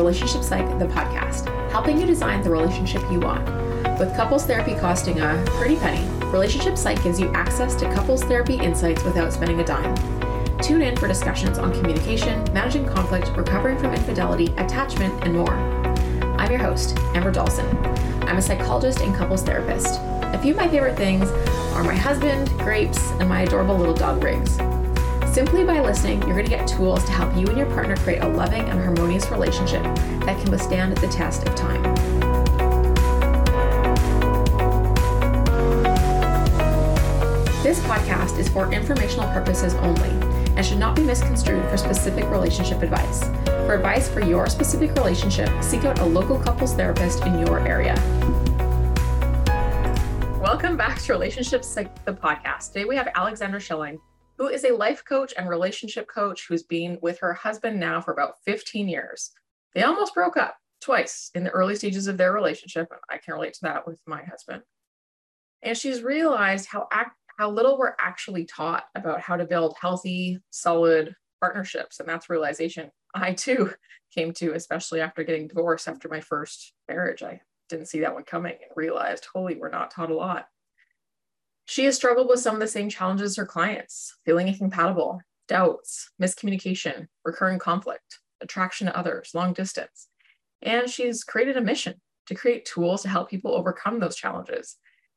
Relationship Psych, the podcast, helping you design the relationship you want. With couples therapy costing a pretty penny, Relationship Psych gives you access to couples therapy insights without spending a dime. Tune in for discussions on communication, managing conflict, recovering from infidelity, attachment, and more. I'm your host, Amber Dawson. I'm a psychologist and couples therapist. A few of my favorite things are my husband, grapes, and my adorable little dog Riggs. Simply by listening, you're going to get tools to help you and your partner create a loving and harmonious relationship that can withstand the test of time. This podcast is for informational purposes only and should not be misconstrued for specific relationship advice. For advice for your specific relationship, seek out a local couples therapist in your area. Welcome back to Relationships, the podcast. Today we have Alexandra Schelling, who is a life coach and relationship coach who's been with her husband now for about 15 years. They almost broke up twice in the early stages of their relationship. And I can relate to that with my husband. And she's realized how act, how little we're actually taught about how to build healthy, solid partnerships. And that's realization I too came to, especially after getting divorced after my first marriage. I didn't see that one coming and realized, holy, we're not taught a lot. She has struggled with some of the same challenges her clients feeling incompatible, doubts, miscommunication, recurring conflict, attraction to others, long distance. And she's created a mission to create tools to help people overcome those challenges.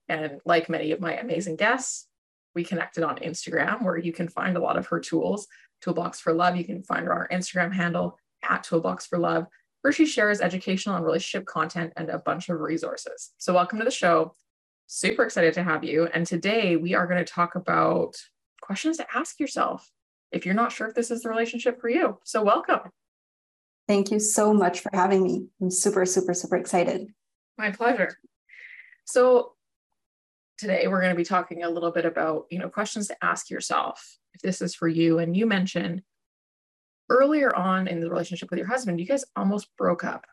And like many of my amazing guests, we connected on Instagram where you can find a lot of her tools. Toolbox for Love, you can find her on our Instagram handle at Toolbox for Love, where she shares educational and relationship content and a bunch of resources. So, welcome to the show. Super excited to have you. And today we are going to talk about questions to ask yourself if you're not sure if this is the relationship for you. So, welcome. Thank you so much for having me. I'm super, super, super excited. My pleasure. So, today we're going to be talking a little bit about, you know, questions to ask yourself if this is for you. And you mentioned earlier on in the relationship with your husband, you guys almost broke up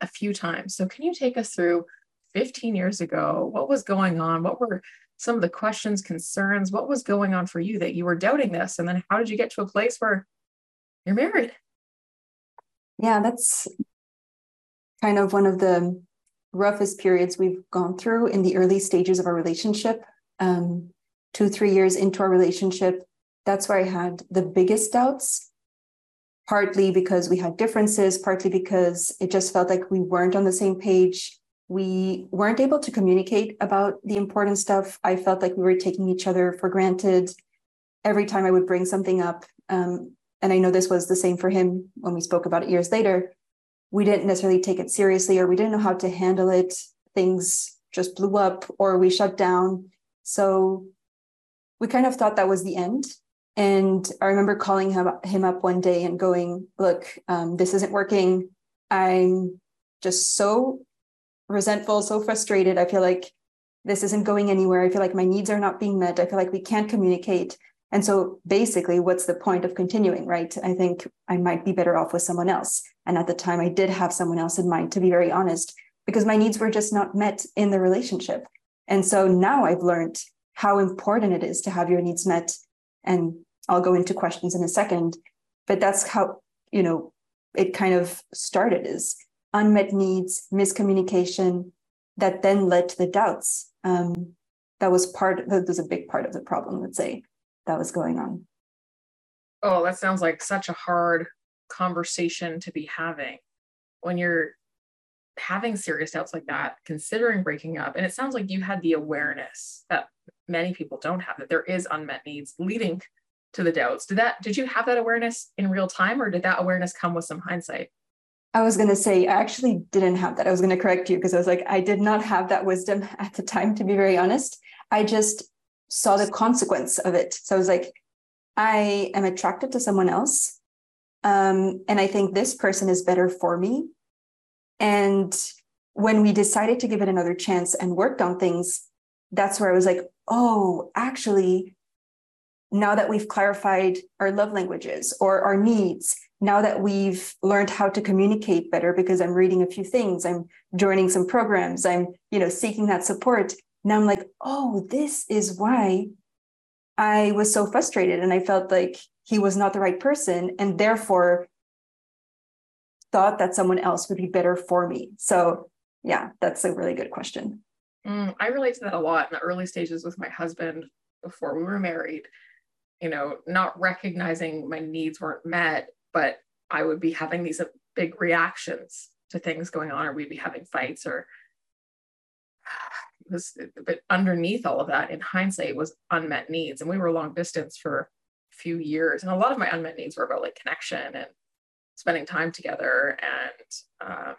a few times. So, can you take us through 15 years ago? What was going on? What were some of the questions, concerns? What was going on for you that you were doubting this? And then how did you get to a place where you're married? Yeah, that's kind of one of the roughest periods we've gone through in the early stages of our relationship. Um, two, three years into our relationship, that's where I had the biggest doubts, partly because we had differences, partly because it just felt like we weren't on the same page we weren't able to communicate about the important stuff. I felt like we were taking each other for granted every time I would bring something up. Um, and I know this was the same for him when we spoke about it years later. We didn't necessarily take it seriously, or we didn't know how to handle it. Things just blew up, or we shut down. So we kind of thought that was the end. And I remember calling him, him up one day and going, Look, um, this isn't working. I'm just so resentful, so frustrated. I feel like this isn't going anywhere. I feel like my needs are not being met. I feel like we can't communicate. And so basically, what's the point of continuing, right? I think I might be better off with someone else. And at the time, I did have someone else in mind, to be very honest, because my needs were just not met in the relationship. And so now I've learned how important it is to have your needs met. And I'll go into questions in a second. But that's how, you know, it kind of started is unmet needs, miscommunication that then led to the doubts. Um, that was part, that was a big part of the problem, let's say, that was going on. Oh, that sounds like such a hard conversation to be having when you're having serious doubts like that, considering breaking up. And it sounds like you had the awareness that many people don't have that there is unmet needs leading to the doubts. Did that did you have that awareness in real time or did that awareness come with some hindsight? I was going to say, I actually didn't have that. I was going to correct you because I was like, I did not have that wisdom at the time, to be very honest. I just saw the consequence of it. So I was like, I am attracted to someone else. Um, and I think this person is better for me. And when we decided to give it another chance and worked on things, that's where I was like, oh, actually, now that we've clarified our love languages or our needs, now that we've learned how to communicate better because i'm reading a few things i'm joining some programs i'm you know seeking that support now i'm like oh this is why i was so frustrated and i felt like he was not the right person and therefore thought that someone else would be better for me. So, yeah, that's a really good question. Mm, I relate to that a lot in the early stages with my husband before we were married. You know, not recognizing my needs weren't met, but I would be having these big reactions to things going on, or we'd be having fights, or was but underneath all of that in hindsight was unmet needs. And we were long distance for a few years. And a lot of my unmet needs were about like connection and spending time together and um,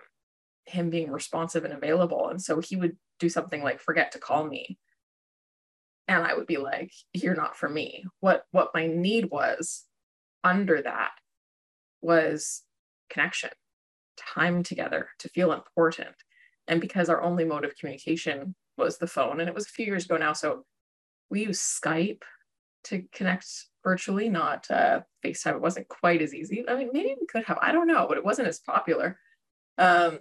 him being responsive and available. And so he would do something like forget to call me. And i would be like you're not for me. What what my need was under that was connection time together to feel important. And because our only mode of communication was the phone. And it was a few years ago now. So we use Skype to connect virtually, not uh, FaceTime. It wasn't quite as easy. I mean, maybe we could have, I don't know, but it wasn't as popular. Um,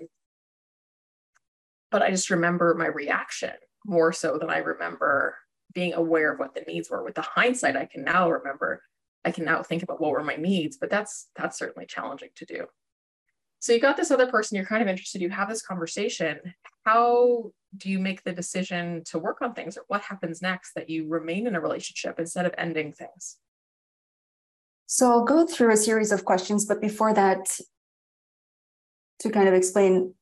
but I just remember my reaction more so than I remember being aware of what the needs were. With the hindsight, I can now remember, I can now think about what were my needs, but that's that's certainly challenging to do. So you got this other person, you're kind of interested, you have this conversation. How do you make the decision to work on things or what happens next that you remain in a relationship instead of ending things? So I'll go through a series of questions, but before that, to kind of explain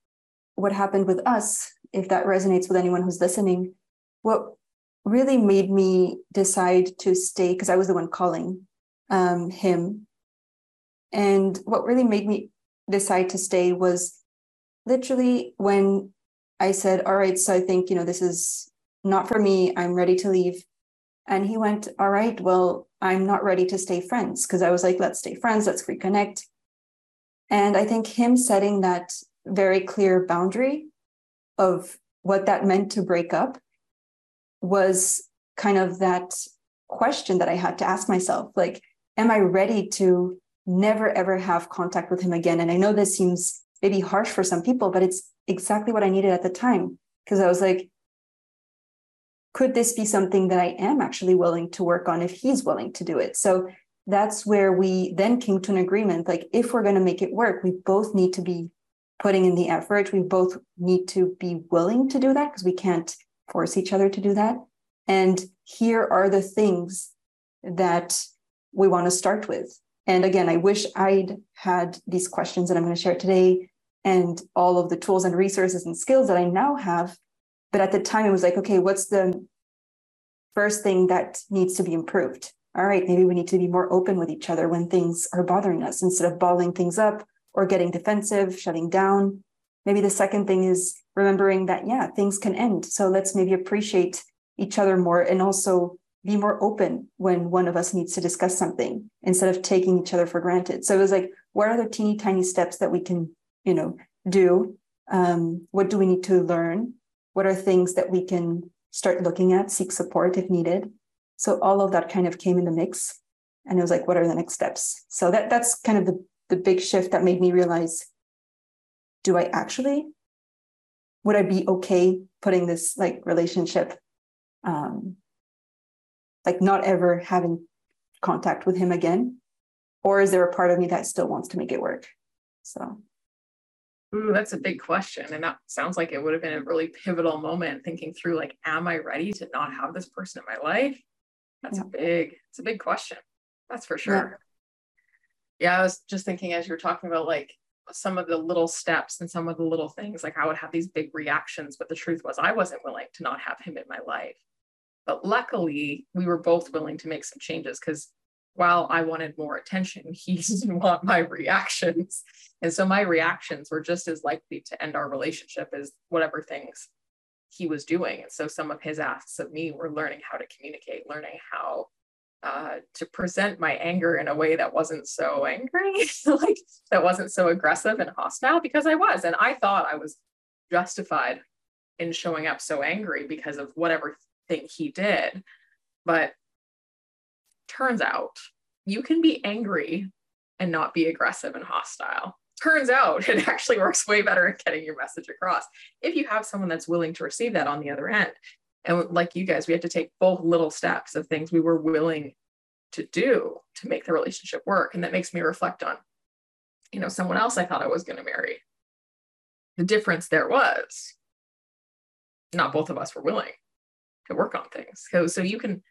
what happened with us, if that resonates with anyone who's listening, what really made me decide to stay, because I was the one calling um, him. And what really made me decide to stay was literally when I said, All right, so I think, you know, this is not for me. I'm ready to leave. And he went, All right, well, I'm not ready to stay friends. Cause I was like, Let's stay friends, let's reconnect. And I think him setting that very clear boundary of what that meant to break up was kind of that question that I had to ask myself like, am I ready to never ever have contact with him again? And I know this seems maybe harsh for some people, but it's exactly what I needed at the time. Because I was like, could this be something that I am actually willing to work on if he's willing to do it? So that's where we then came to an agreement. Like, if we're going to make it work, we both need to be putting in the effort. We both need to be willing to do that because we can't force each other to do that. And here are the things that we want to start with. And again, I wish I'd had these questions that I'm going to share today and all of the tools and resources and skills that I now have. But at the time, it was like, okay, what's the first thing that needs to be improved? All right, maybe we need to be more open with each other when things are bothering us instead of bottling things up or getting defensive, shutting down. Maybe the second thing is remembering that, yeah, things can end. So let's maybe appreciate each other more and also be more open when one of us needs to discuss something instead of taking each other for granted. So it was like, what are the teeny tiny steps that we can you know do um, what do we need to learn? What are things that we can start looking at seek support if needed? So all of that kind of came in the mix and it was like what are the next steps? So that that's kind of the the big shift that made me realize do i actually would i be okay putting this like relationship um like not ever having contact with him again? Or is there a part of me that still wants to make it work? So Ooh, that's a big question. And that sounds like it would have been a really pivotal moment thinking through like, am I ready to not have this person in my life? That's yeah. a mm. big, it's a big question. That's for sure. Yeah. yeah, I was just thinking as you were talking about like some of the little steps and some of the little things, like I would have these big reactions, but the truth was I wasn't willing to not have him in my life. But luckily, we were both willing to make some changes because while I wanted more attention, he didn't want my reactions. And so my reactions were just as likely to end our relationship as whatever things he was doing. And so some of his asks of me were learning how to communicate, learning how uh, to present my anger in a way that wasn't so angry, like that wasn't so aggressive and hostile, because I was. And I thought I was justified in showing up so angry because of whatever thing he did. But turns out you can be angry and not be aggressive and hostile. Turns out it actually works way better at getting your message across if you have someone that's willing to receive that on the other end. And like you guys, we had to take both little steps of things we were willing to do to make the relationship work. And that makes me reflect on you know, someone else I thought I was going to marry. The difference there was not both of us were willing to work on things. So, so you can,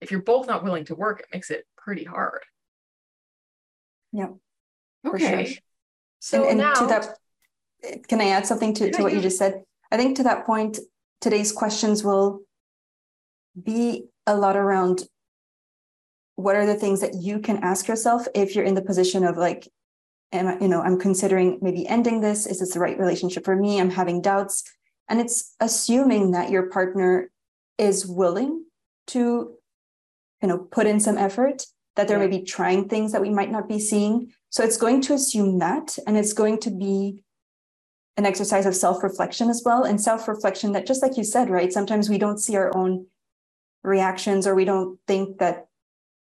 if you're both not willing to work, it makes it pretty hard. Yeah. Okay. Sure. So and, and now, to that, can I add something to, to what you just said? I think to that point, today's questions will be a lot around what are the things that you can ask yourself if you're in the position of like am I, you know i'm considering maybe ending this is this the right relationship for me i'm having doubts and it's assuming that your partner is willing to you know put in some effort that they're yeah. maybe trying things that we might not be seeing. So it's going to assume that and it's going to be an exercise of self-reflection as well and self-reflection that just like you said right sometimes we don't see our own reactions or we don't think that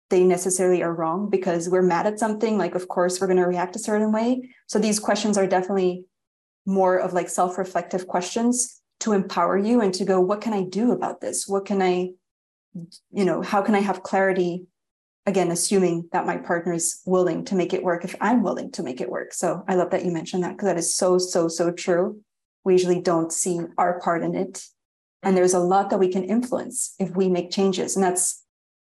they necessarily are wrong because we're mad at something like of course we're going to react a certain way. So these questions are definitely more of like self-reflective questions to empower you and to go what can i do about this? What can i you know how can i have clarity again assuming that my partner is willing to make it work if i'm willing to make it work so i love that you mentioned that because that is so so so true we usually don't see our part in it and there's a lot that we can influence if we make changes and that's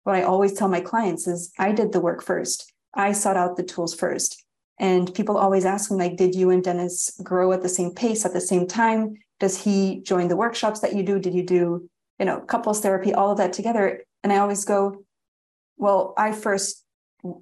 what I always tell my clients is I did the work first. I sought out the tools first. And people always ask me, like, did you and Dennis grow at the same pace at the same time? Does he join the workshops that you do? Did you do, you know, couples therapy, all of that together? And I always go, well, I first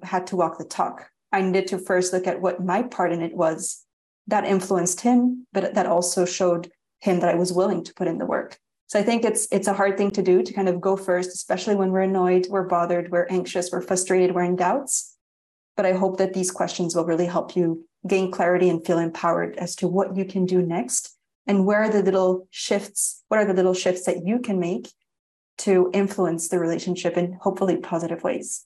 had to walk the talk. I needed to first look at what my part in it was that influenced him, but that also showed him that I was willing to put in the work. So I think it's it's a hard thing to do to kind of go first, especially when we're annoyed, we're bothered, we're anxious, we're frustrated, we're in doubts. But I hope that these questions will really help you gain clarity and feel empowered as to what you can do next and where are the little shifts, what are the little shifts that you can make to influence the relationship in hopefully positive ways.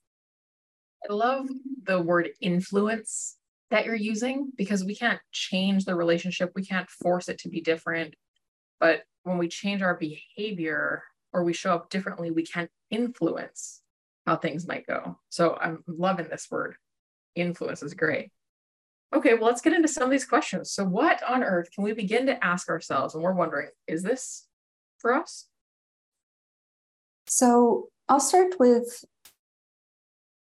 I love the word influence that you're using because we can't change the relationship. We can't force it to be different. But when we change our behavior or we show up differently, we can influence how things might go. So I'm loving this word. Influence is great. Okay, well, let's get into some of these questions. So, what on earth can we begin to ask ourselves? And we're wondering, is this for us? So, I'll start with,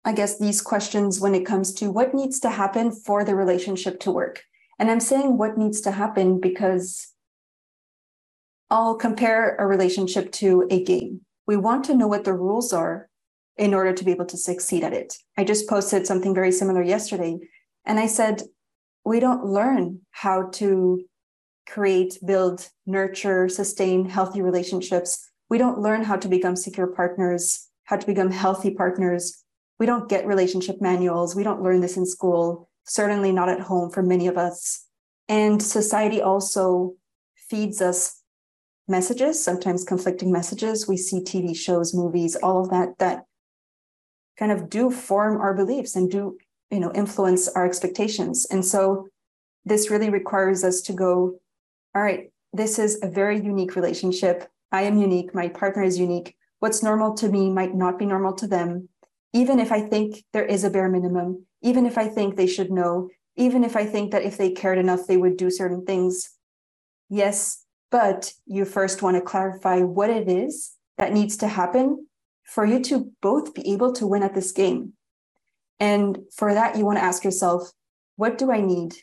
I guess, these questions when it comes to what needs to happen for the relationship to work. And I'm saying what needs to happen because I'll compare a relationship to a game. We want to know what the rules are in order to be able to succeed at it. I just posted something very similar yesterday, and I said, we don't learn how to create, build, nurture, sustain healthy relationships. We don't learn how to become secure partners, how to become healthy partners. We don't get relationship manuals. We don't learn this in school, certainly not at home for many of us. And society also feeds us messages, sometimes conflicting messages. We see TV shows, movies, all of that that kind of do form our beliefs and do, you know, influence our expectations. And so this really requires us to go, all right, this is a very unique relationship. I am unique, my partner is unique. What's normal to me might not be normal to them. Even if I think there is a bare minimum, even if I think they should know, even if I think that if they cared enough, they would do certain things. Yes, but you first want to clarify what it is that needs to happen for you to both be able to win at this game. And for that, you want to ask yourself, what do I need?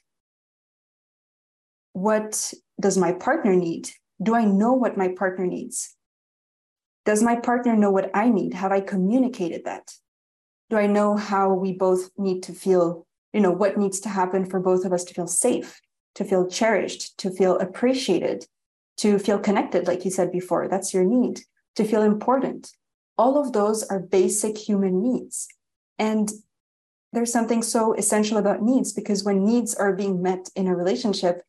What does my partner need? Do I know what my partner needs? Does my partner know what I need? Have I communicated that? Do I know how we both need to feel, you know, what needs to happen for both of us to feel safe, to feel cherished, to feel appreciated, to feel connected, like you said before, that's your need, to feel important. All of those are basic human needs. And there's something so essential about needs because when needs are being met in a relationship,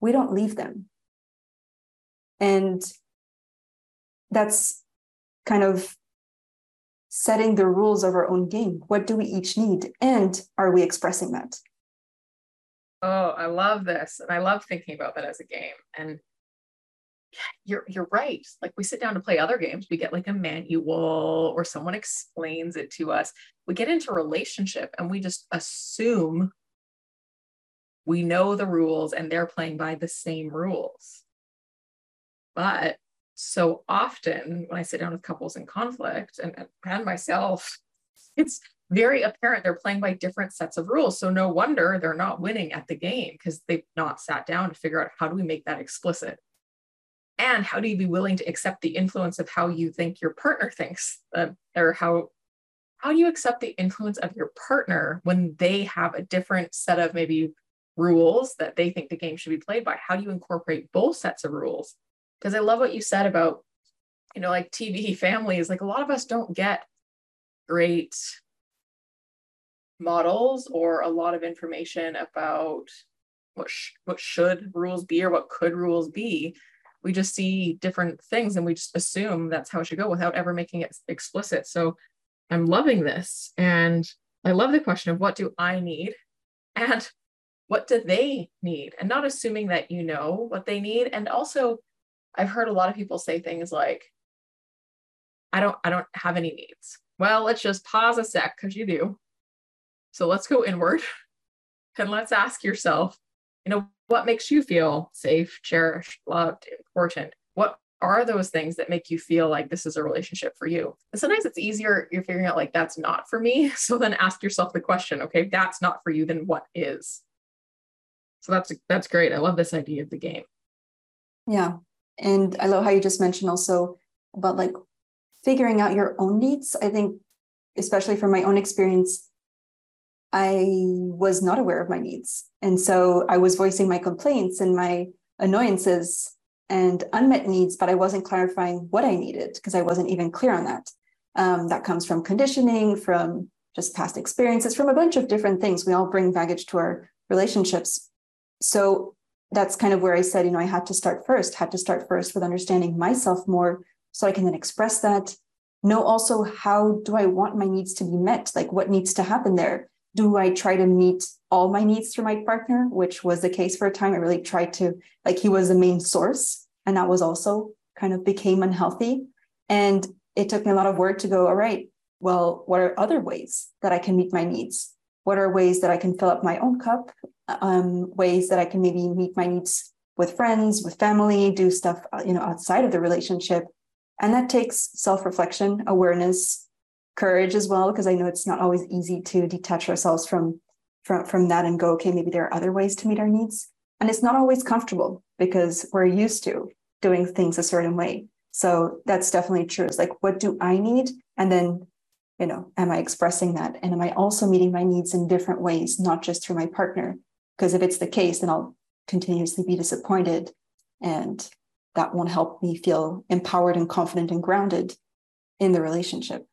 we don't leave them. And that's kind of setting the rules of our own game. What do we each need? And are we expressing that? Oh, I love this. And I love thinking about that as a game. And you're you're right. Like we sit down to play other games, we get like a manual or someone explains it to us. We get into relationship and we just assume we know the rules and they're playing by the same rules. But so often when I sit down with couples in conflict and, and myself, it's very apparent they're playing by different sets of rules. So no wonder they're not winning at the game because they've not sat down to figure out how do we make that explicit. And how do you be willing to accept the influence of how you think your partner thinks, uh, or how how do you accept the influence of your partner when they have a different set of maybe rules that they think the game should be played by? How do you incorporate both sets of rules? Because I love what you said about, you know, like TV families. Like a lot of us don't get great models or a lot of information about what sh- what should rules be or what could rules be we just see different things and we just assume that's how it should go without ever making it explicit. So i'm loving this and i love the question of what do i need and what do they need? And not assuming that you know what they need. And also i've heard a lot of people say things like i don't i don't have any needs. Well let's just pause a sec because you do. So let's go inward and let's ask yourself, you know, what makes you feel safe, cherished, loved, important? What are those things that make you feel like this is a relationship for you? And sometimes it's easier, you're figuring out like that's not for me. So then ask yourself the question, okay, that's not for you, then what is? So that's that's great. I love this idea of the game. Yeah. And I love how you just mentioned also about like figuring out your own needs. I think, especially from my own experience, I was not aware of my needs. And so I was voicing my complaints and my annoyances and unmet needs, but I wasn't clarifying what I needed because I wasn't even clear on that. Um, that comes from conditioning, from just past experiences, from a bunch of different things. We all bring baggage to our relationships. So that's kind of where I said, you know, I had to start first, had to start first with understanding myself more so I can then express that. Know also how do I want my needs to be met? Like what needs to happen there? Do I try to meet all my needs through my partner, which was the case for a time. I really tried to, like, he was the main source. And that was also kind of became unhealthy. And it took me a lot of work to go, all right, well, what are other ways that I can meet my needs? What are ways that I can fill up my own cup? Um, ways that I can maybe meet my needs with friends, with family, do stuff, uh, you know, outside of the relationship. And that takes self reflection, awareness, courage as well because i know it's not always easy to detach ourselves from from from that and go okay maybe there are other ways to meet our needs. And it's not always comfortable because we're used to doing things a certain way. So that's definitely true. It's like what do i need? And then you know am i expressing that? And am i also meeting my needs in different ways not just through my partner? Because if it's the case then i'll continuously be disappointed and that won't help me feel empowered and confident and grounded in the relationship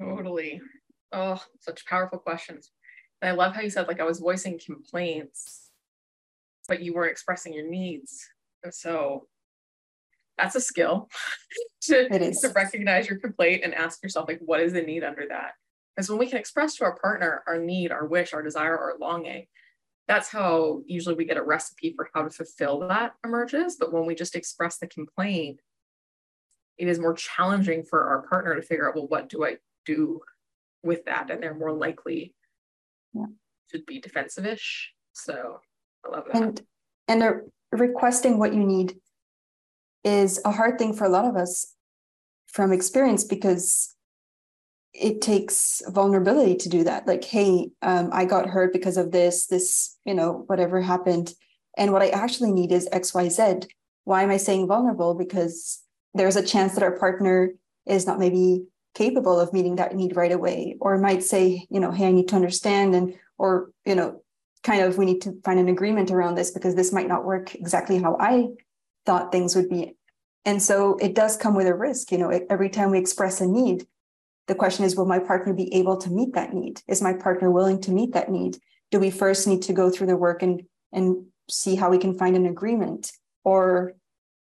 Totally. Oh, such powerful questions. And I love how you said, like, I was voicing complaints, but you weren't expressing your needs. And so that's a skill to, to recognize your complaint and ask yourself, like, what is the need under that? Because when we can express to our partner our need, our wish, our desire, our longing, that's how usually we get a recipe for how to fulfill that emerges. But when we just express the complaint, it is more challenging for our partner to figure out, well, what do I do with that and they're more likely yeah. to be defensive-ish. So i love that. And and uh, requesting what you need is a hard thing for a lot of us from experience because it takes vulnerability to do that. Like hey um, i got hurt because of this this you know whatever happened and what i actually need is xyz why am i saying vulnerable? Because there's a chance that our partner is not maybe capable of meeting that need right away or might say you know hey i need to understand and or you know kind of we need to find an agreement around this because this might not work exactly how i thought things would be. And so it does come with a risk you know every time we express a need the question is will my partner be able to meet that need? Is my partner willing to meet that need? Do we first need to go through the work and and see how we can find an agreement? Or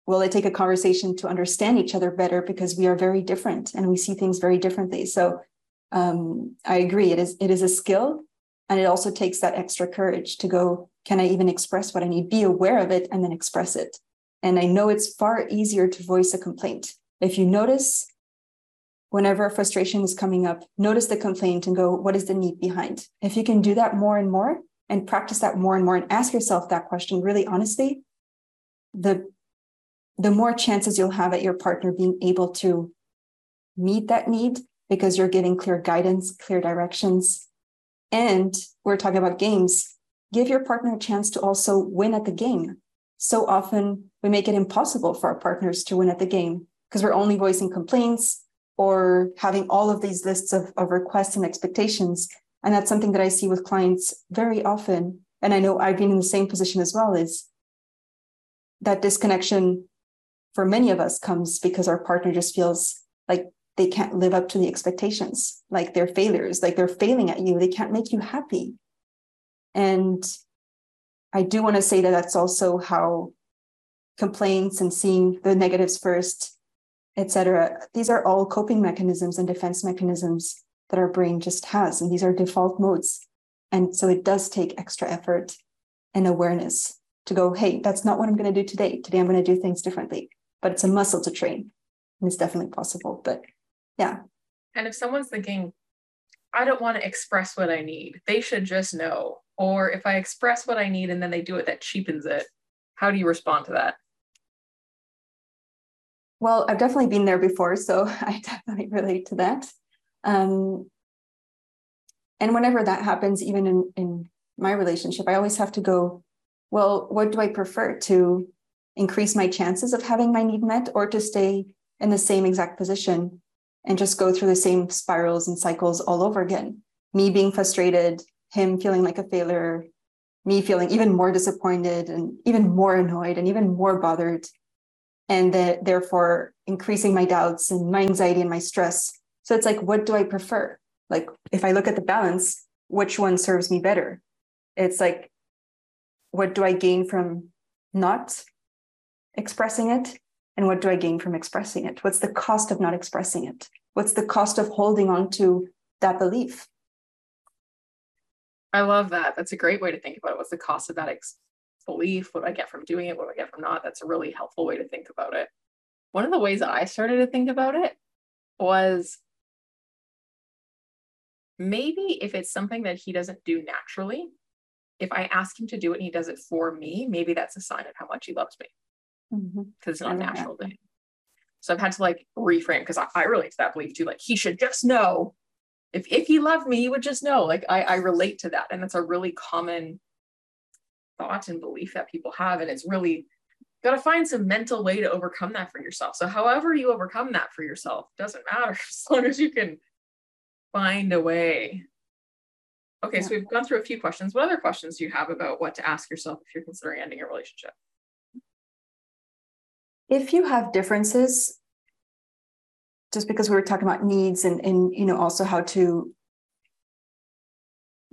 will it take a conversation to understand each other better? Because we are very different and we see things very differently. So um, i agree it is it is a skill and it also takes that extra courage to go can i even express what i need? Be aware of it and then express it. And i know it's far easier to voice a complaint. If you notice whenever frustration is coming up notice the complaint and go what is the need behind? If you can do that more and more and practice that more and more and ask yourself that question really honestly, the the more chances you'll have at your partner being able to meet that need because you're giving clear guidance, clear directions. And we're talking about games. Give your partner a chance to also win at the game. So often we make it impossible for our partners to win at the game because we're only voicing complaints or having all of these lists of, of requests and expectations. And that's something that I see with clients very often. And I know I've been in the same position as well is that disconnection for many of us comes because our partner just feels like they can't live up to the expectations, like they're failures, like they're failing at you. They can't make you happy. And I do want to say that that's also how complaints and seeing the negatives first, etc. These are all coping mechanisms and defense mechanisms that our brain just has, and these are default modes. And so it does take extra effort and awareness to go, hey, that's not what I'm going to do today. Today I'm going to do things differently. But it's a muscle to train. And it's definitely possible. But yeah. And if someone's thinking, I don't want to express what I need, they should just know. Or if I express what I need and then they do it, that cheapens it. How do you respond to that? Well, I've definitely been there before, so I definitely relate to that. Um, and whenever that happens, even in, in my relationship, I always have to go, well, what do I prefer to increase my chances of having my need met or to stay in the same exact position and just go through the same spirals and cycles all over again? Me being frustrated, him feeling like a failure, me feeling even more disappointed and even more annoyed and even more bothered. And that therefore increasing my doubts and my anxiety and my stress. So it's like, what do I prefer? Like, if I look at the balance, which one serves me better? It's like, what do I gain from not expressing it? And what do I gain from expressing it? What's the cost of not expressing it? What's the cost of holding on to that belief? I love that. That's a great way to think about it. What's the cost of that ex- belief? What do I get from doing it? What do I get from not? That's a really helpful way to think about it. One of the ways I started to think about it was maybe if it's something that he doesn't do naturally, if I ask him to do it and he does it for me, maybe that's a sign of how much he loves me mm-hmm. it's not natural to him. So I've had to like reframe because I, I relate to that belief too. Like he should just know if if he loved me, he would just know. Like I, I relate to that. And that's a really common thought and belief that people have. And it's really got to find some mental way to overcome that for yourself. So however you overcome that for yourself doesn't matter as long as you can find a way Okay, yeah. so we've gone through a few questions. What other questions do you have about what to ask yourself if you're considering ending a relationship? If you have differences, just because we were talking about needs and and you know also how to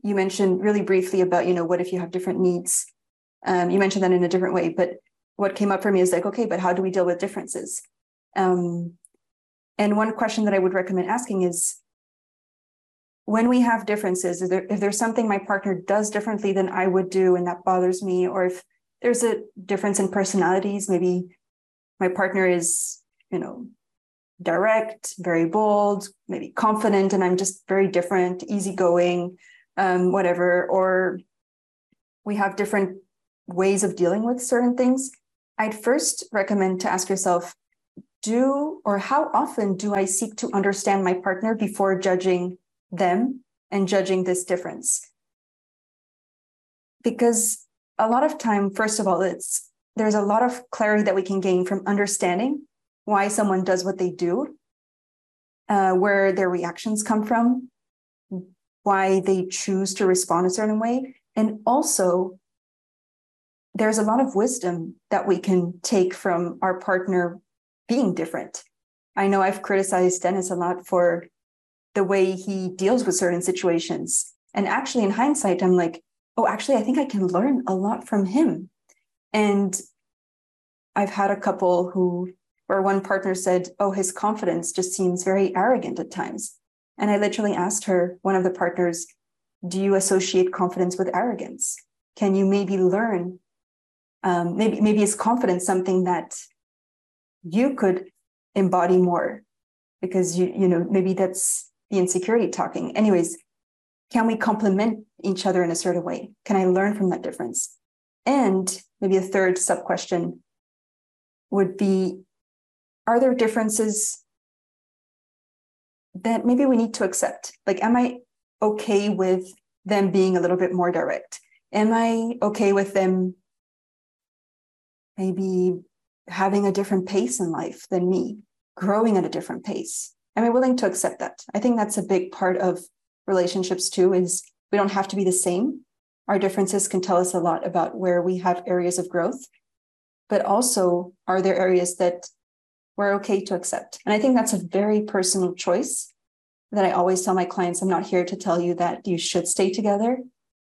you mentioned really briefly about you know what if you have different needs. Um, you mentioned that in a different way but what came up for me is like okay but how do we deal with differences? Um, and one question that i would recommend asking is when we have differences, if, there, if there's something my partner does differently than I would do and that bothers me, or if there's a difference in personalities, maybe my partner is, you know, direct, very bold, maybe confident, and I'm just very different, easygoing, um, whatever, or we have different ways of dealing with certain things. I'd first recommend to ask yourself, do or how often do I seek to understand my partner before judging them and judging this difference. Because a lot of time, first of all, it's there's a lot of clarity that we can gain from understanding why someone does what they do, uh, where their reactions come from, why they choose to respond a certain way. And also, there's a lot of wisdom that we can take from our partner being different. I know I've criticized Dennis a lot for the way he deals with certain situations. And actually, in hindsight, I'm like, oh, actually, I think I can learn a lot from him. And I've had a couple who, where one partner said, oh, his confidence just seems very arrogant at times. And I literally asked her, one of the partners, do you associate confidence with arrogance? Can you maybe learn? Um, maybe maybe is confidence something that you could embody more because you you know maybe that's the insecurity talking. Anyways, can we complement each other in a certain way? Can I learn from that difference? And maybe a third sub question would be Are there differences that maybe we need to accept? Like, am I okay with them being a little bit more direct? Am I okay with them maybe having a different pace in life than me, growing at a different pace? Am I willing to accept that? I think that's a big part of relationships too, is we don't have to be the same. Our differences can tell us a lot about where we have areas of growth, but also are there areas that we're okay to accept? And I think that's a very personal choice that I always tell my clients I'm not here to tell you that you should stay together.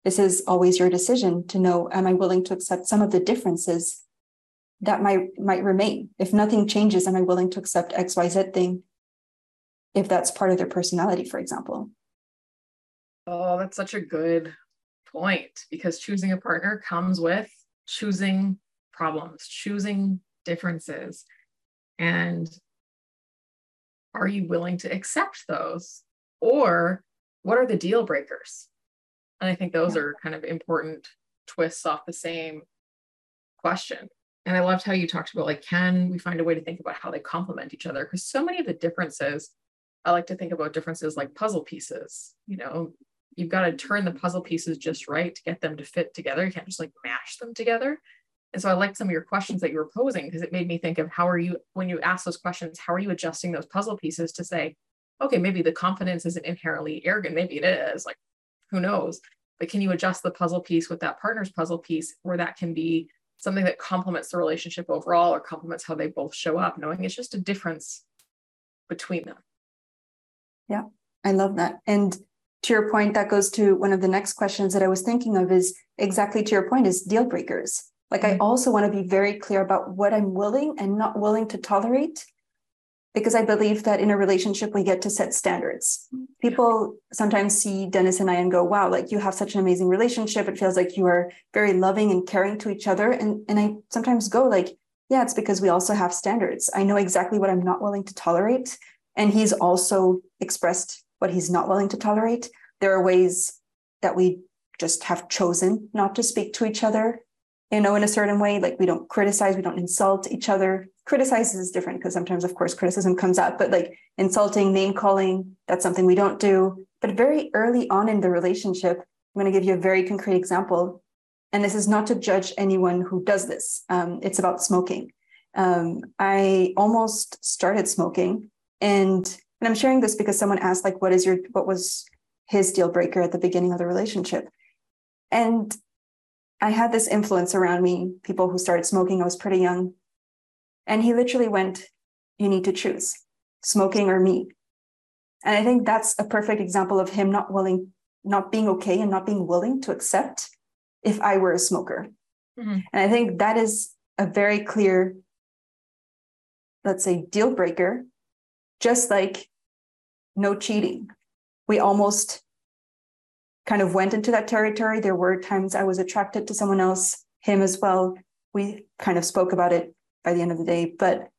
This is always your decision to know am I willing to accept some of the differences that might might remain? If nothing changes, am I willing to accept XYZ thing if that's part of their personality, for example? Oh, that's such a good point because choosing a partner comes with choosing problems, choosing differences. And are you willing to accept those? Or what are the deal breakers? And I think those yeah. are kind of important twists off the same question. And I loved how you talked about like, can we find a way to think about how they complement each other? Because so many of the differences, I like to think about differences like puzzle pieces. You know, you've got to turn the puzzle pieces just right to get them to fit together. You can't just like mash them together. And so I liked some of your questions that you were posing because it made me think of how are you, when you ask those questions, how are you adjusting those puzzle pieces to say, okay, maybe the confidence isn't inherently arrogant. Maybe it is, like, who knows? But can you adjust the puzzle piece with that partner's puzzle piece where that can be something that complements the relationship overall or complements how they both show up, knowing it's just a difference between them? Yeah, I love that. And to your point, that goes to one of the next questions that I was thinking of is exactly to your point is deal breakers. Like I mm-hmm. also want to be very clear about what I'm willing and not willing to tolerate because I believe that in a relationship we get to set standards. People sometimes see Dennis and I and go, wow, like you have such an amazing relationship. It feels like you are very loving and caring to each other. And, and I sometimes go like, yeah, it's because we also have standards. I know exactly what I'm not willing to tolerate. And he's also expressed what he's not willing to tolerate. There are ways that we just have chosen not to speak to each other, you know, in a certain way. Like we don't criticize, we don't insult each other. Criticize is different because sometimes, of course, criticism comes up, but like insulting, name calling, that's something we don't do. But very early on in the relationship, I'm going to give you a very concrete example. And this is not to judge anyone who does this. Um, it's about smoking. Um, I almost started smoking and and I'm sharing this because someone asked, like, what is your, what was his deal breaker at the beginning of the relationship? And I had this influence around me, people who started smoking. I was pretty young. And he literally went, You need to choose smoking or me. And I think that's a perfect example of him not willing, not being okay and not being willing to accept if I were a smoker. Mm-hmm. And I think that is a very clear, let's say, deal breaker just like no cheating. We almost kind of went into that territory. There were times I was attracted to someone else, him as well. We kind of spoke about it by the end of the day, but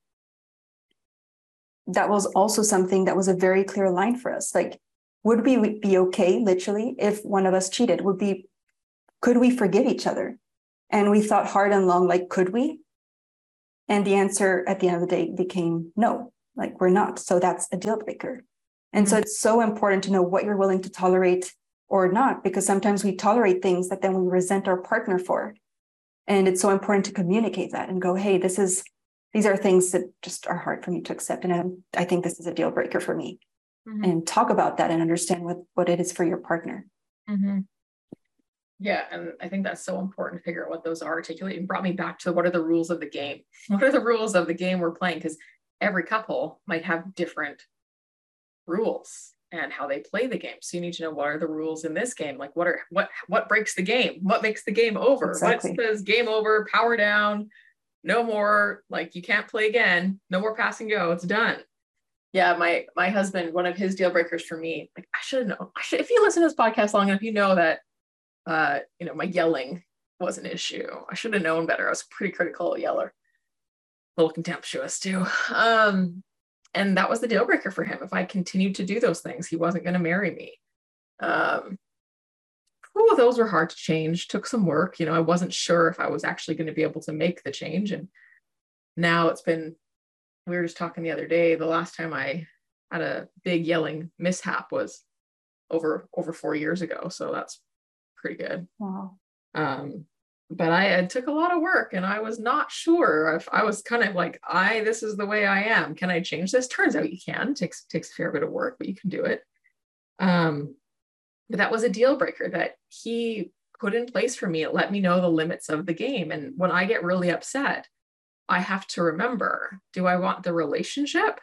that was also something that was a very clear line for us. Like, would we be okay, literally, if one of us cheated? Would be, could we forgive each other? And we thought hard and long, like, could we? And the answer at the end of the day became no like we're not so that's a deal breaker and mm-hmm. so it's so important to know what you're willing to tolerate or not because sometimes we tolerate things that then we resent our partner for and it's so important to communicate that and go hey this is these are things that just are hard for me to accept and i, I think this is a deal breaker for me mm-hmm. and talk about that and understand what what it is for your partner mm-hmm. Yeah, and I think that's so important to figure out what those are. Articulate and brought me back to what are the rules of the game? What are the rules of the game we're playing? Because every couple might have different rules and how they play the game. So you need to know what are the rules in this game? Like what are what what breaks the game? What makes the game over? Exactly. What says game over, power down, no more, like you can't play again, no more pass and go, it's done. Yeah, my my husband, one of his deal breakers for me, like I should know. I should if you listen to this podcast long enough, you know that uh, you know, my yelling was an issue. I should have known better. I was pretty critical yeller little contemptuous too. Um, and that was the deal breaker for him. If I continued to do those things, he wasn't going to marry me. Um, oh, those were hard to change. Took some work. You know, I wasn't sure if I was actually going to be able to make the change. And now it's been, we were just talking the other day. The last time I had a big yelling mishap was over over four years ago. So that's pretty good. Wow. Um, but I it took a lot of work and I was not sure if I was kind of like, I this is the way I am. Can I change this? Turns out you can. It takes takes a fair bit of work, but you can do it. Um, but that was a deal breaker that he put in place for me. It let me know the limits of the game. And when I get really upset, I have to remember, do I want the relationship?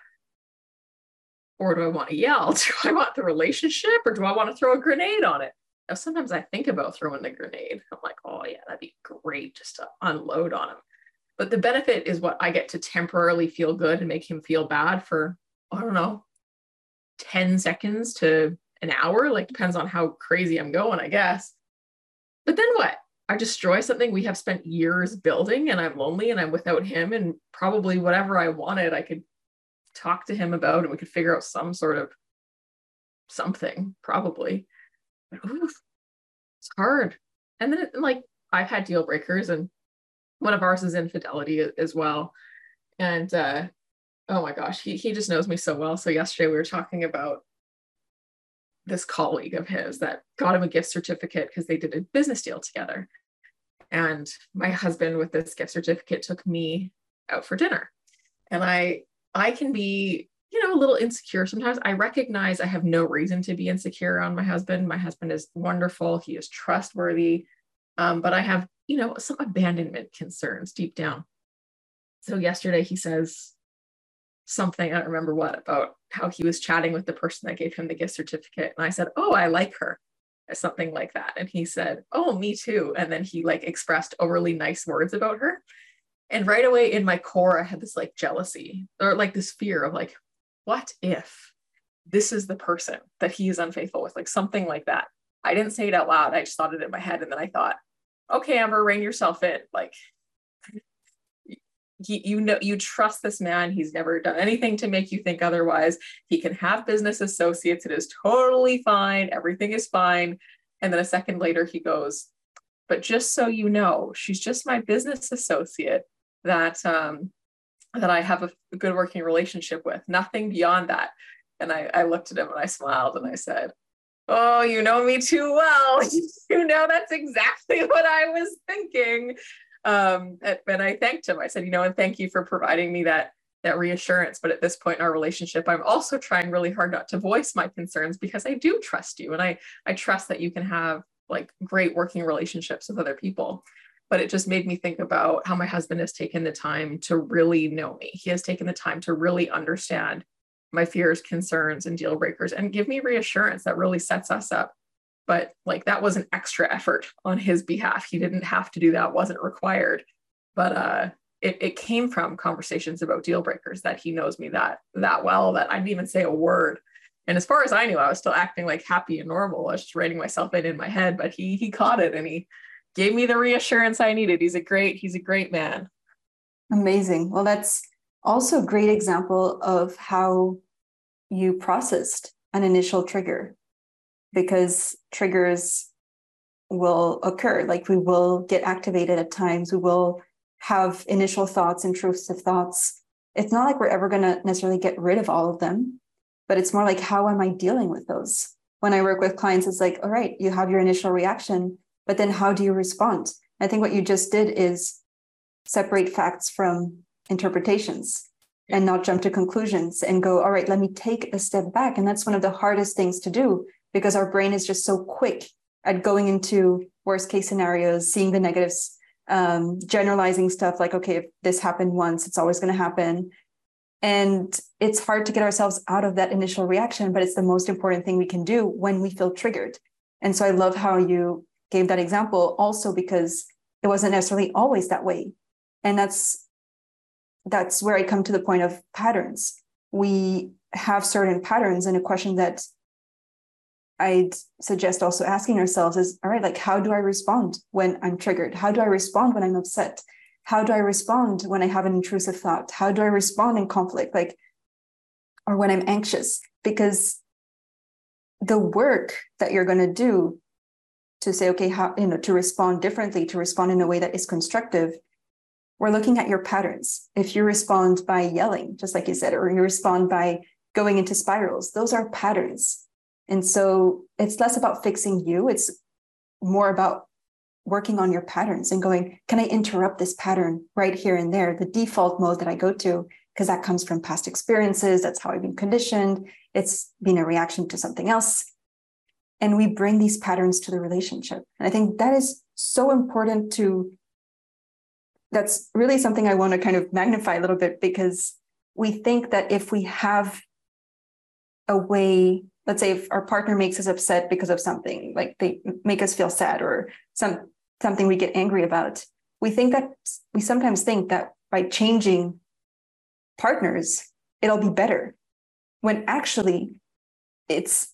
Or do I want to yell? Do I want the relationship or do I want to throw a grenade on it? Sometimes I think about throwing the grenade. I'm like, oh, yeah, that'd be great just to unload on him. But the benefit is what I get to temporarily feel good and make him feel bad for, I don't know, 10 seconds to an hour. Like, depends on how crazy I'm going, I guess. But then what? I destroy something we have spent years building and I'm lonely and I'm without him and probably whatever I wanted, I could talk to him about and we could figure out some sort of something, probably oof, it's hard. And then like I've had deal breakers and one of ours is infidelity as well. And uh oh my gosh, he he just knows me so well. So yesterday we were talking about this colleague of his that got him a gift certificate because they did a business deal together. And my husband with this gift certificate took me out for dinner. And I I can be you know, a little insecure sometimes. I recognize I have no reason to be insecure on my husband. My husband is wonderful, he is trustworthy. Um, but I have, you know, some abandonment concerns deep down. So yesterday he says something, I don't remember what, about how he was chatting with the person that gave him the gift certificate. And I said, Oh, I like her, something like that. And he said, Oh, me too. And then he like expressed overly nice words about her. And right away in my core, I had this like jealousy or like this fear of like, what if this is the person that he is unfaithful with? Like something like that. I didn't say it out loud. I just thought it in my head. And then I thought, okay, Amber, rein yourself in. Like, he, you know, you trust this man. He's never done anything to make you think otherwise. He can have business associates. It is totally fine. Everything is fine. And then a second later, he goes, but just so you know, she's just my business associate that um, that I have a good working relationship with, nothing beyond that. And I, I looked at him and I smiled and I said, Oh, you know me too well. you know, that's exactly what I was thinking. Um, and I thanked him. I said, you know, and thank you for providing me that that reassurance. But at this point in our relationship, I'm also trying really hard not to voice my concerns because I do trust you and I I trust that you can have like great working relationships with other people but it just made me think about how my husband has taken the time to really know me. He has taken the time to really understand my fears, concerns, and deal breakers and give me reassurance that really sets us up. But like that was an extra effort on his behalf. He didn't have to do that, wasn't required. But uh it, it came from conversations about deal breakers that he knows me that that well that I didn't even say a word. And as far as I knew, I was still acting like happy and normal. I was just writing myself in in my head, but he he caught it and he gave me the reassurance I needed. He's a great, he's a great man. Amazing. Well, that's also a great example of how you processed an initial trigger because triggers will occur. Like we will get activated at times, we will have initial thoughts, and intrusive thoughts. It's not like we're ever going to necessarily get rid of all of them, but it's more like, how am I dealing with those? When I work with clients, it's like, all right, you have your initial reaction but then how do you respond? I think what you just did is separate facts from interpretations and not jump to conclusions and go, all right, let me take a step back. And that's one of the hardest things to do because our brain is just so quick at going into worst case scenarios, seeing the negatives, um, generalizing stuff like, okay, if this happened once, it's always going to happen. And it's hard to get ourselves out of that initial reaction, but it's the most important thing we can do when we feel triggered. And so I love how you gave that example also because it wasn't necessarily always that way. And that's that's where i come to the point of patterns. We have certain patterns and a question that i'd suggest also asking ourselves is all right like how do i respond when i'm triggered? How do i respond when i'm upset? How do i respond when i have an intrusive thought? How do i respond in conflict like or when i'm anxious? Because the work that you're going to do to say, okay, how, you know, to respond differently, to respond in a way that is constructive, we're looking at your patterns. If you respond by yelling, just like you said, or you respond by going into spirals, those are patterns. And so it's less about fixing you, it's more about working on your patterns and going, can I interrupt this pattern right here and there? The default mode that I go to, because that comes from past experiences, that's how I've been conditioned. It's been a reaction to something else and we bring these patterns to the relationship. And I think that is so important to that's really something I want to kind of magnify a little bit because we think that if we have a way, let's say if our partner makes us upset because of something, like they make us feel sad or some something we get angry about, we think that we sometimes think that by changing partners, it'll be better. When actually it's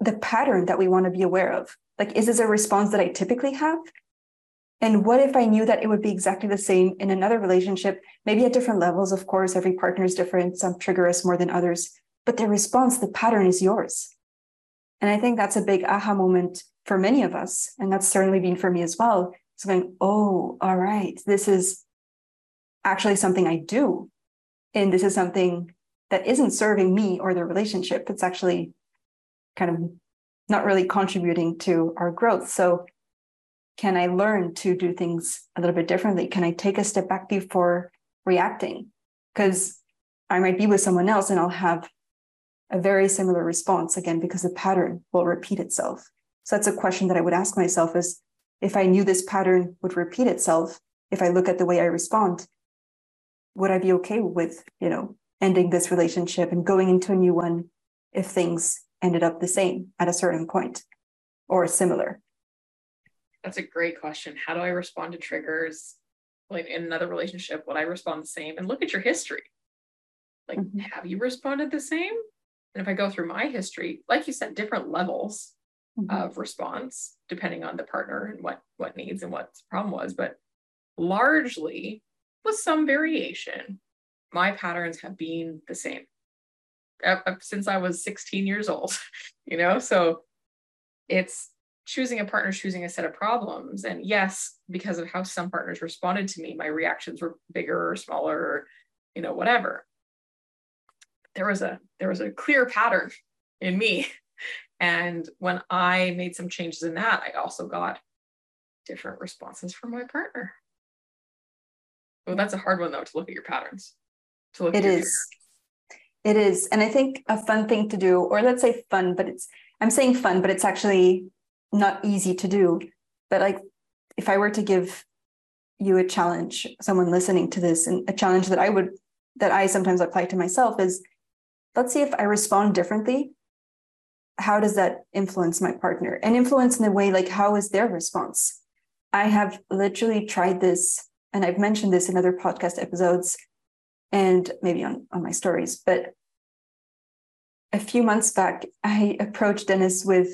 the pattern that we want to be aware of. Like, is this a response that I typically have? And what if I knew that it would be exactly the same in another relationship, maybe at different levels? Of course, every partner is different. Some trigger us more than others, but the response, the pattern is yours. And I think that's a big aha moment for many of us. And that's certainly been for me as well. It's going, oh, all right, this is actually something I do. And this is something that isn't serving me or the relationship. It's actually kind of not really contributing to our growth. So, can I learn to do things a little bit differently? Can I take a step back before reacting? Because I might be with someone else and I'll have a very similar response again because the pattern will repeat itself. So that's a question that I would ask myself is if I knew this pattern would repeat itself, if I look at the way I respond, would I be okay with, you know, ending this relationship and going into a new one if things ended up the same at a certain point or similar? That's a great question. How do I respond to triggers? Like in another relationship, would I respond the same? And look at your history. Like, mm-hmm. have you responded the same? And if I go through my history, like you said, different levels mm-hmm. of response depending on the partner and what what needs and what the problem was, but largely with some variation, my patterns have been the same since I was 16 years old, you know? So it's choosing a partner, choosing a set of problems. And yes, because of how some partners responded to me, my reactions were bigger or smaller, or, you know, whatever. There was a there was a clear pattern in me. And when I made some changes in that, I also got different responses from my partner. Well, that's a hard one though to look at your patterns. To look at it is. It is. And I think a fun thing to do, or let's say fun, but it's, I'm saying fun, but it's actually not easy to do. But like, if I were to give you a challenge, someone listening to this, and a challenge that I would, that I sometimes apply to myself is let's see if I respond differently. How does that influence my partner? And influence in a way like, how is their response? I have literally tried this, and I've mentioned this in other podcast episodes and maybe on, on my stories. But a few months back, I approached Dennis with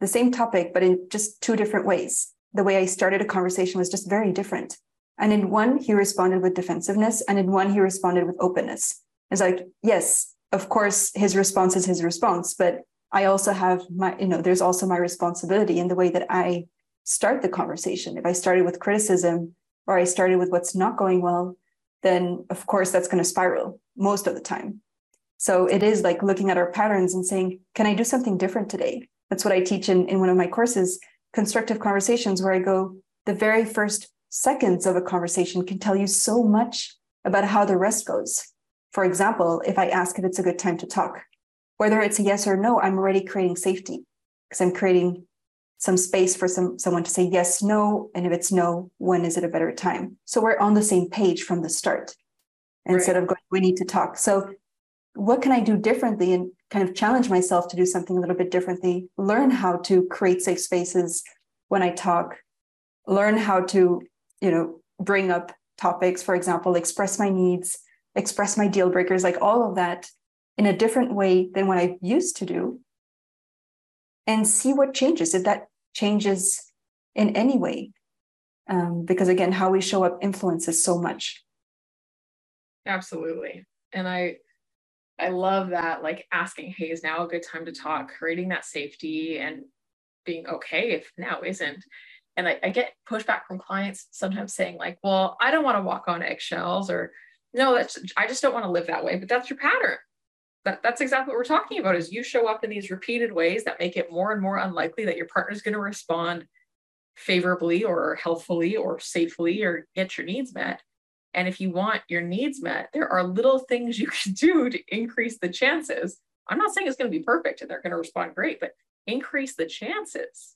the same topic, but in just two different ways. The way I started a conversation was just very different. And in one, he responded with defensiveness, and in one, he responded with openness. It's like, yes, of course, his response is his response, but I also have my, you know, there's also my responsibility in the way that I start the conversation. If I started with criticism or I started with what's not going well, then of course that's going to spiral most of the time. So it is like looking at our patterns and saying, can I do something different today? That's what I teach in, in one of my courses, constructive conversations, where I go, the very first seconds of a conversation can tell you so much about how the rest goes. For example, if I ask if it's a good time to talk, whether it's a yes or no, I'm already creating safety because I'm creating some space for some someone to say yes, no, and if it's no, when is it a better time? So we're on the same page from the start instead right. of going, we need to talk. So what can I do differently and kind of challenge myself to do something a little bit differently? Learn how to create safe spaces when I talk, learn how to, you know, bring up topics, for example, express my needs, express my deal breakers, like all of that in a different way than what I used to do and see what changes if that changes in any way um, because again how we show up influences so much absolutely and i i love that like asking hey is now a good time to talk creating that safety and being okay if now isn't. And I, I get pushback from clients sometimes saying, like, well, I don't want to walk on eggshells, or no, that's I just don't want to live that way. But that's your pattern. That, that's exactly what we're talking about is you show up in these repeated ways that make it more and more unlikely that your partner's going to respond favorably or healthfully or safely or get your needs met. And if you want your needs met, there are little things you can do to increase the chances. I'm not saying it's going to be perfect and they're going to respond great, but increase the chances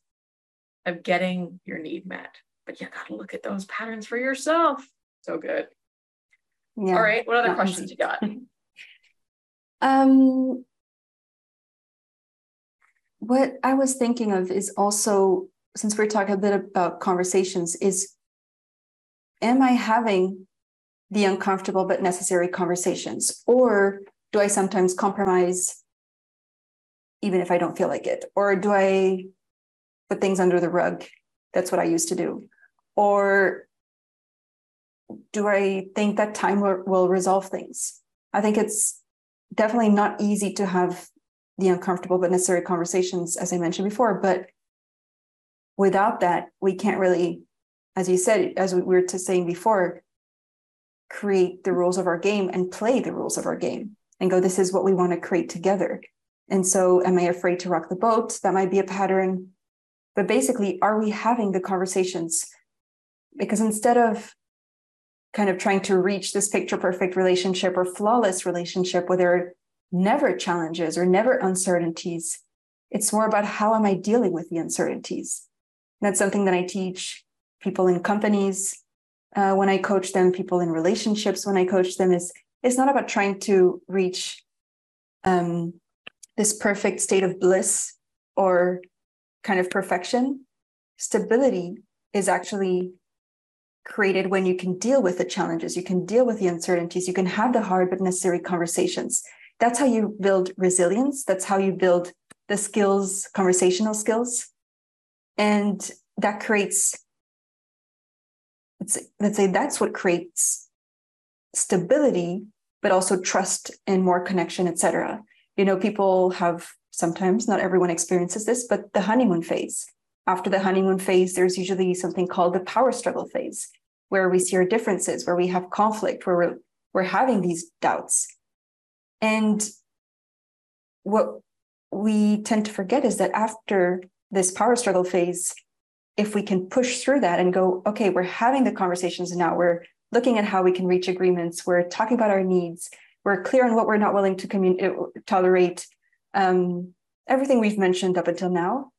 of getting your need met. But you got to look at those patterns for yourself. So good. Yeah. All right. What other questions you got? Um, what I was thinking of is also, since we're talking a bit about conversations, is am I having the uncomfortable but necessary conversations? Or do I sometimes compromise even if I don't feel like it? Or do I put things under the rug? That's what I used to do. Or do I think that time will, will resolve things? I think it's definitely not easy to have the uncomfortable but necessary conversations, as I mentioned before. But without that, we can't really, as you said, as we were saying before, create the rules of our game and play the rules of our game and go, this is what we want to create together. And so, am I afraid to rock the boat? That might be a pattern. But basically, are we having the conversations? Because instead of kind of trying to reach this picture perfect relationship or flawless relationship where there are never challenges or never uncertainties, it's more about how am I dealing with the uncertainties? And that's something that I teach people in companies uh, when I coach them, people in relationships when I coach them is it's not about trying to reach um, this perfect state of bliss or kind of perfection. Stability is actually created when you can deal with the challenges, you can deal with the uncertainties, you can have the hard but necessary conversations. That's how you build resilience. That's how you build the skills, conversational skills. And that creates, let's say, let's say that's what creates stability, but also trust and more connection, etc you know, people have sometimes, not everyone experiences this, but the honeymoon phase. After the honeymoon phase, there's usually something called the power struggle phase, where we see our differences, where we have conflict, where we're, we're having these doubts. And what we tend to forget is that after this power struggle phase, if we can push through that and go, okay, we're having the conversations now, we're looking at how we can reach agreements, we're talking about our needs, we're clear on what we're not willing to commun- uh, tolerate, um, everything we've mentioned up until now.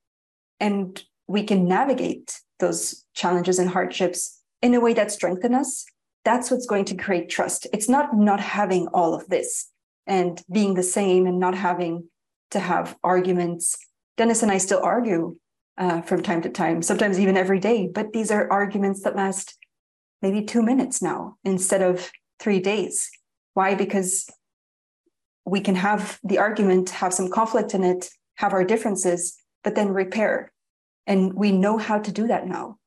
And we can navigate those challenges and hardships in a way that strengthens us. That's what's going to create trust. It's not not having all of this and being the same and not having to have arguments. Dennis and I still argue uh, from time to time, sometimes even every day, but these are arguments that last maybe two minutes now instead of three days. Why? Because we can have the argument, have some conflict in it, have our differences, but then repair. And we know how to do that now.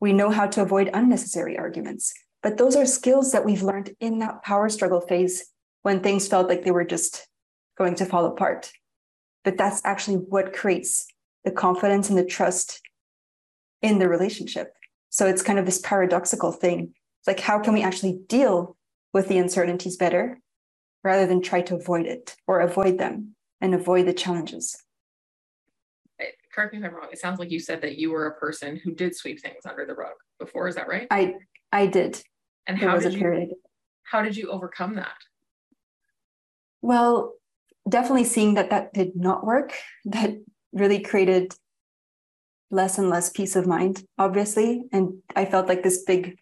We know how to avoid unnecessary arguments. But those are skills that we've learned in that power struggle phase when things felt like they were just going to fall apart. But that's actually what creates the confidence and the trust in the relationship. So it's kind of this paradoxical thing. It's like, how can we actually deal with the uncertainties better rather than try to avoid it or avoid them and avoid the challenges. Correct me if I'm wrong. It sounds like you said that you were a person who did sweep things under the rug before. Is that right? I I did. And how did you how did you overcome that? Well, definitely seeing that that did not work. That really created less and less peace of mind, obviously. And I felt like this big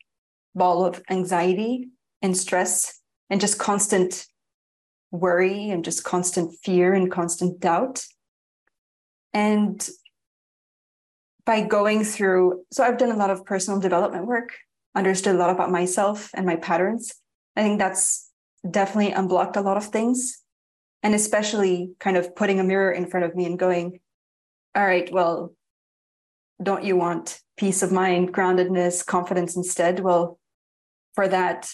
ball of anxiety and stress and just constant worry and just constant fear and constant doubt. And by going through, so I've done a lot of personal development work, understood a lot about myself and my patterns. I think that's definitely unblocked a lot of things. And especially kind of putting a mirror in front of me and going, all right, well, don't you want peace of mind, groundedness, confidence instead? Well, for that,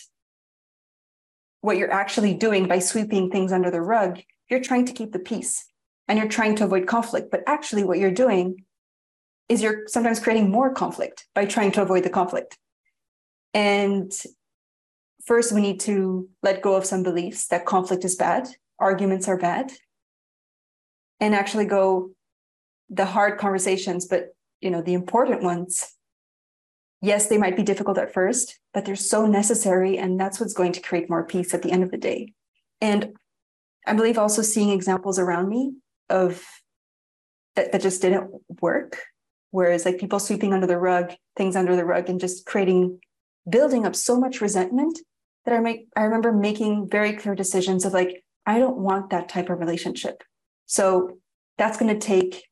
what you're actually doing by sweeping things under the rug, you're trying to keep the peace and you're trying to avoid conflict. But actually, what you're doing is you're sometimes creating more conflict by trying to avoid the conflict. And first, we need to let go of some beliefs that conflict is bad, arguments are bad, and actually go the hard conversations, but you know, the important ones. Yes, they might be difficult at first, but they're so necessary. And that's what's going to create more peace at the end of the day. And I believe also seeing examples around me of that, that just didn't work. Whereas like people sweeping under the rug, things under the rug, and just creating, building up so much resentment that I make I remember making very clear decisions of like, I don't want that type of relationship. So that's going to take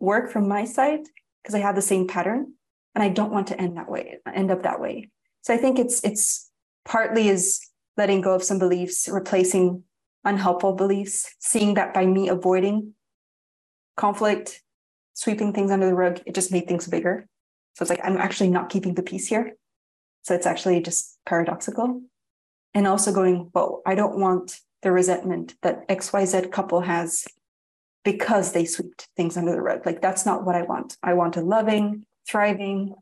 work from my side because I have the same pattern and I don't want to end that way, end up that way. So I think it's it's partly is letting go of some beliefs, replacing unhelpful beliefs, seeing that by me avoiding conflict, sweeping things under the rug, it just made things bigger. So it's like I'm actually not keeping the peace here. So it's actually just paradoxical. And also going, well, I don't want the resentment that XYZ couple has because they swept things under the rug. Like that's not what I want. I want a loving, thriving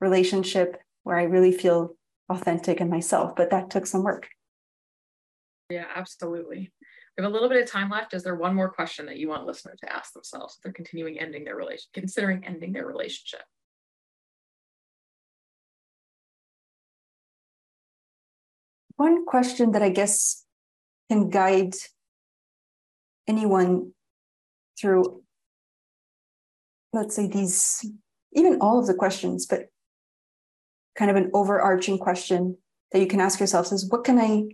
relationship where I really feel authentic and myself. But that took some work. Yeah, absolutely. Have a little bit of time left. Is there one more question that you want listeners to ask themselves if they're continuing ending their relation, considering ending their relationship? One question that I guess can guide anyone through, let's say, these, even all of the questions, but kind of an overarching question that you can ask yourself is what can I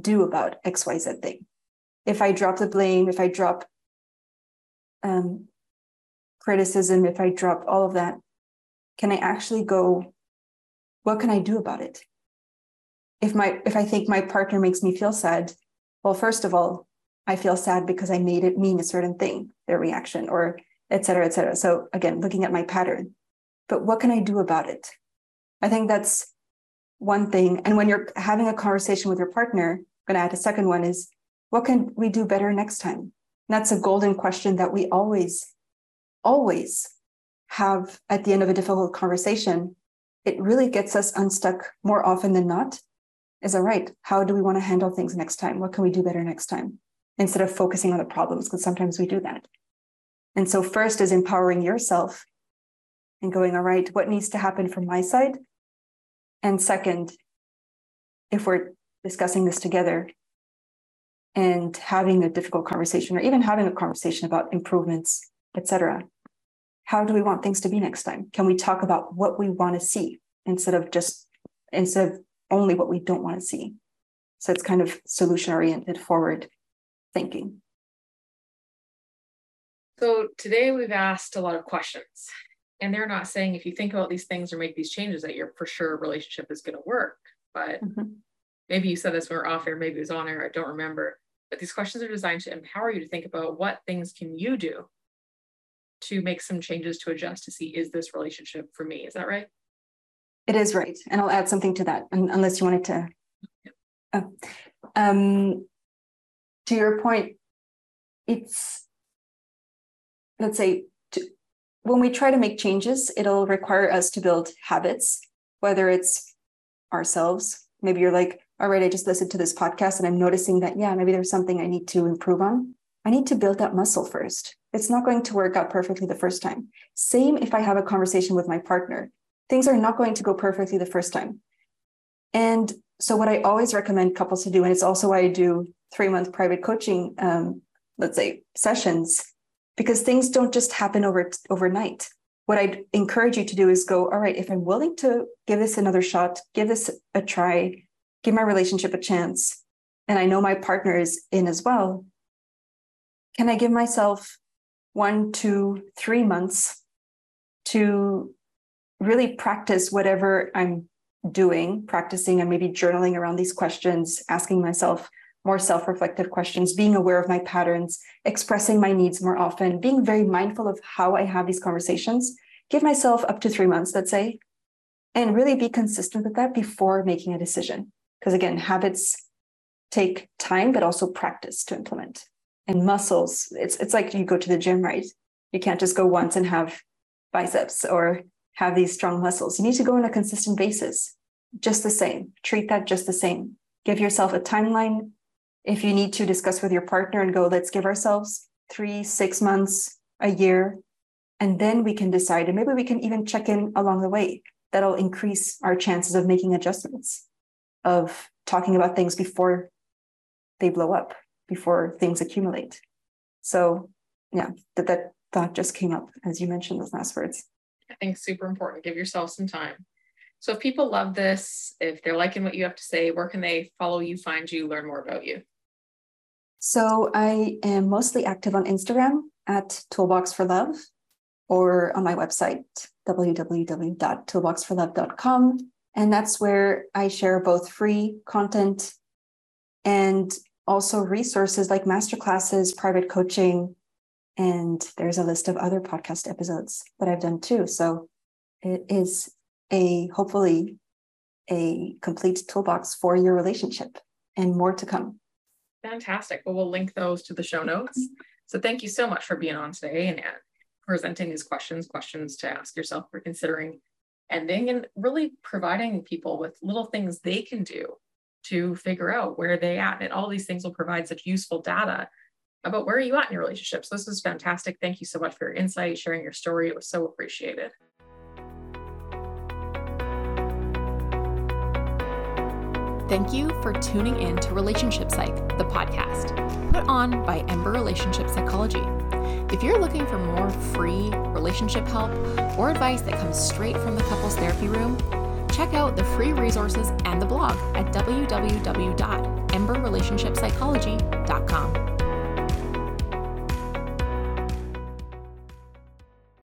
do about XYZ thing? If I drop the blame, if I drop um, criticism, if I drop all of that, can I actually go, what can I do about it? If my if I think my partner makes me feel sad, well, first of all, I feel sad because I made it mean a certain thing, their reaction, or et cetera, et cetera. So again, looking at my pattern. But what can I do about it? I think that's one thing. And when you're having a conversation with your partner, I'm going to add a second one is what can we do better next time? And that's a golden question that we always, always have at the end of a difficult conversation. It really gets us unstuck more often than not. Is all right. How do we want to handle things next time? What can we do better next time? instead of focusing on the problems, because sometimes we do that. And so, first is empowering yourself and going, all right, what needs to happen from my side? And second, if we're discussing this together and having a difficult conversation or even having a conversation about improvements, etc., how do we want things to be next time? Can we talk about what we want to see instead of just instead of only what we don't want to see? So it's kind of solution oriented forward thinking. So today we've asked a lot of questions, and they're not saying if you think about these things or make these changes that your for sure relationship is going to work. But mm-hmm. maybe you said this when we are off air, maybe it was on air, I don't remember. But these questions are designed to empower you to think about what things can you do to make some changes to adjust to see is this relationship for me? Is that right? It is right, and I'll add something to that, unless you wanted to. Oh. Um, to your point, it's, let's say, to, when we try to make changes, it'll require us to build habits, whether it's ourselves. Maybe you're like, all right, I just listened to this podcast and I'm noticing that, yeah, maybe there's something I need to improve on. I need to build that muscle first. It's not going to work out perfectly the first time. Same if I have a conversation with my partner. Things are not going to go perfectly the first time. And so, what I always recommend couples to do, and it's also why I do three month private coaching, um, let's say sessions, because things don't just happen over overnight. What I'd encourage you to do is go, all right, if I'm willing to give this another shot, give this a try, give my relationship a chance, and I know my partner is in as well, can I give myself one, two, three months to really practice whatever I'm doing, practicing and maybe journaling around these questions, asking myself, more self reflective questions, being aware of my patterns, expressing my needs more often, being very mindful of how I have these conversations. Give myself up to three months, let's say, and really be consistent with that before making a decision. Because again, habits take time, but also practice to implement. And muscles, it's, it's like you go to the gym, right? You can't just go once and have biceps or have these strong muscles. You need to go on a consistent basis, just the same. Treat that just the same. Give yourself a timeline. If you need to discuss with your partner and go, let's give ourselves three, six months, a year, and then we can decide. And maybe we can even check in along the way. That'll increase our chances of making adjustments, of talking about things before they blow up, before things accumulate. So, yeah, that, that thought just came up as you mentioned those last words. I think super important. Give yourself some time. So if people love this, if they're liking what you have to say, where can they follow you, find you, learn more about you? So I am mostly active on Instagram at Toolbox for Love or on my website, www.toolboxforlove.com. And that's where I share both free content and also resources like masterclasses, private coaching, and there's a list of other podcast episodes that I've done too. So it is a hopefully a complete toolbox for your relationship and more to come. Fantastic. Well, we'll link those to the show notes. So thank you so much for being on today and presenting these questions, questions to ask yourself for considering ending and really providing people with little things they can do to figure out where they at. And all these things will provide such useful data about where are you at in your relationship. So this is fantastic. Thank you so much for your insight, sharing your story. It was so appreciated. Thank you for tuning in to Relationship Psych, the podcast, put on by Ember Relationship Psychology. If you're looking for more free relationship help or advice that comes straight from the couples therapy room, check out the free resources and the blog at www.emberrelationshippsychology.com.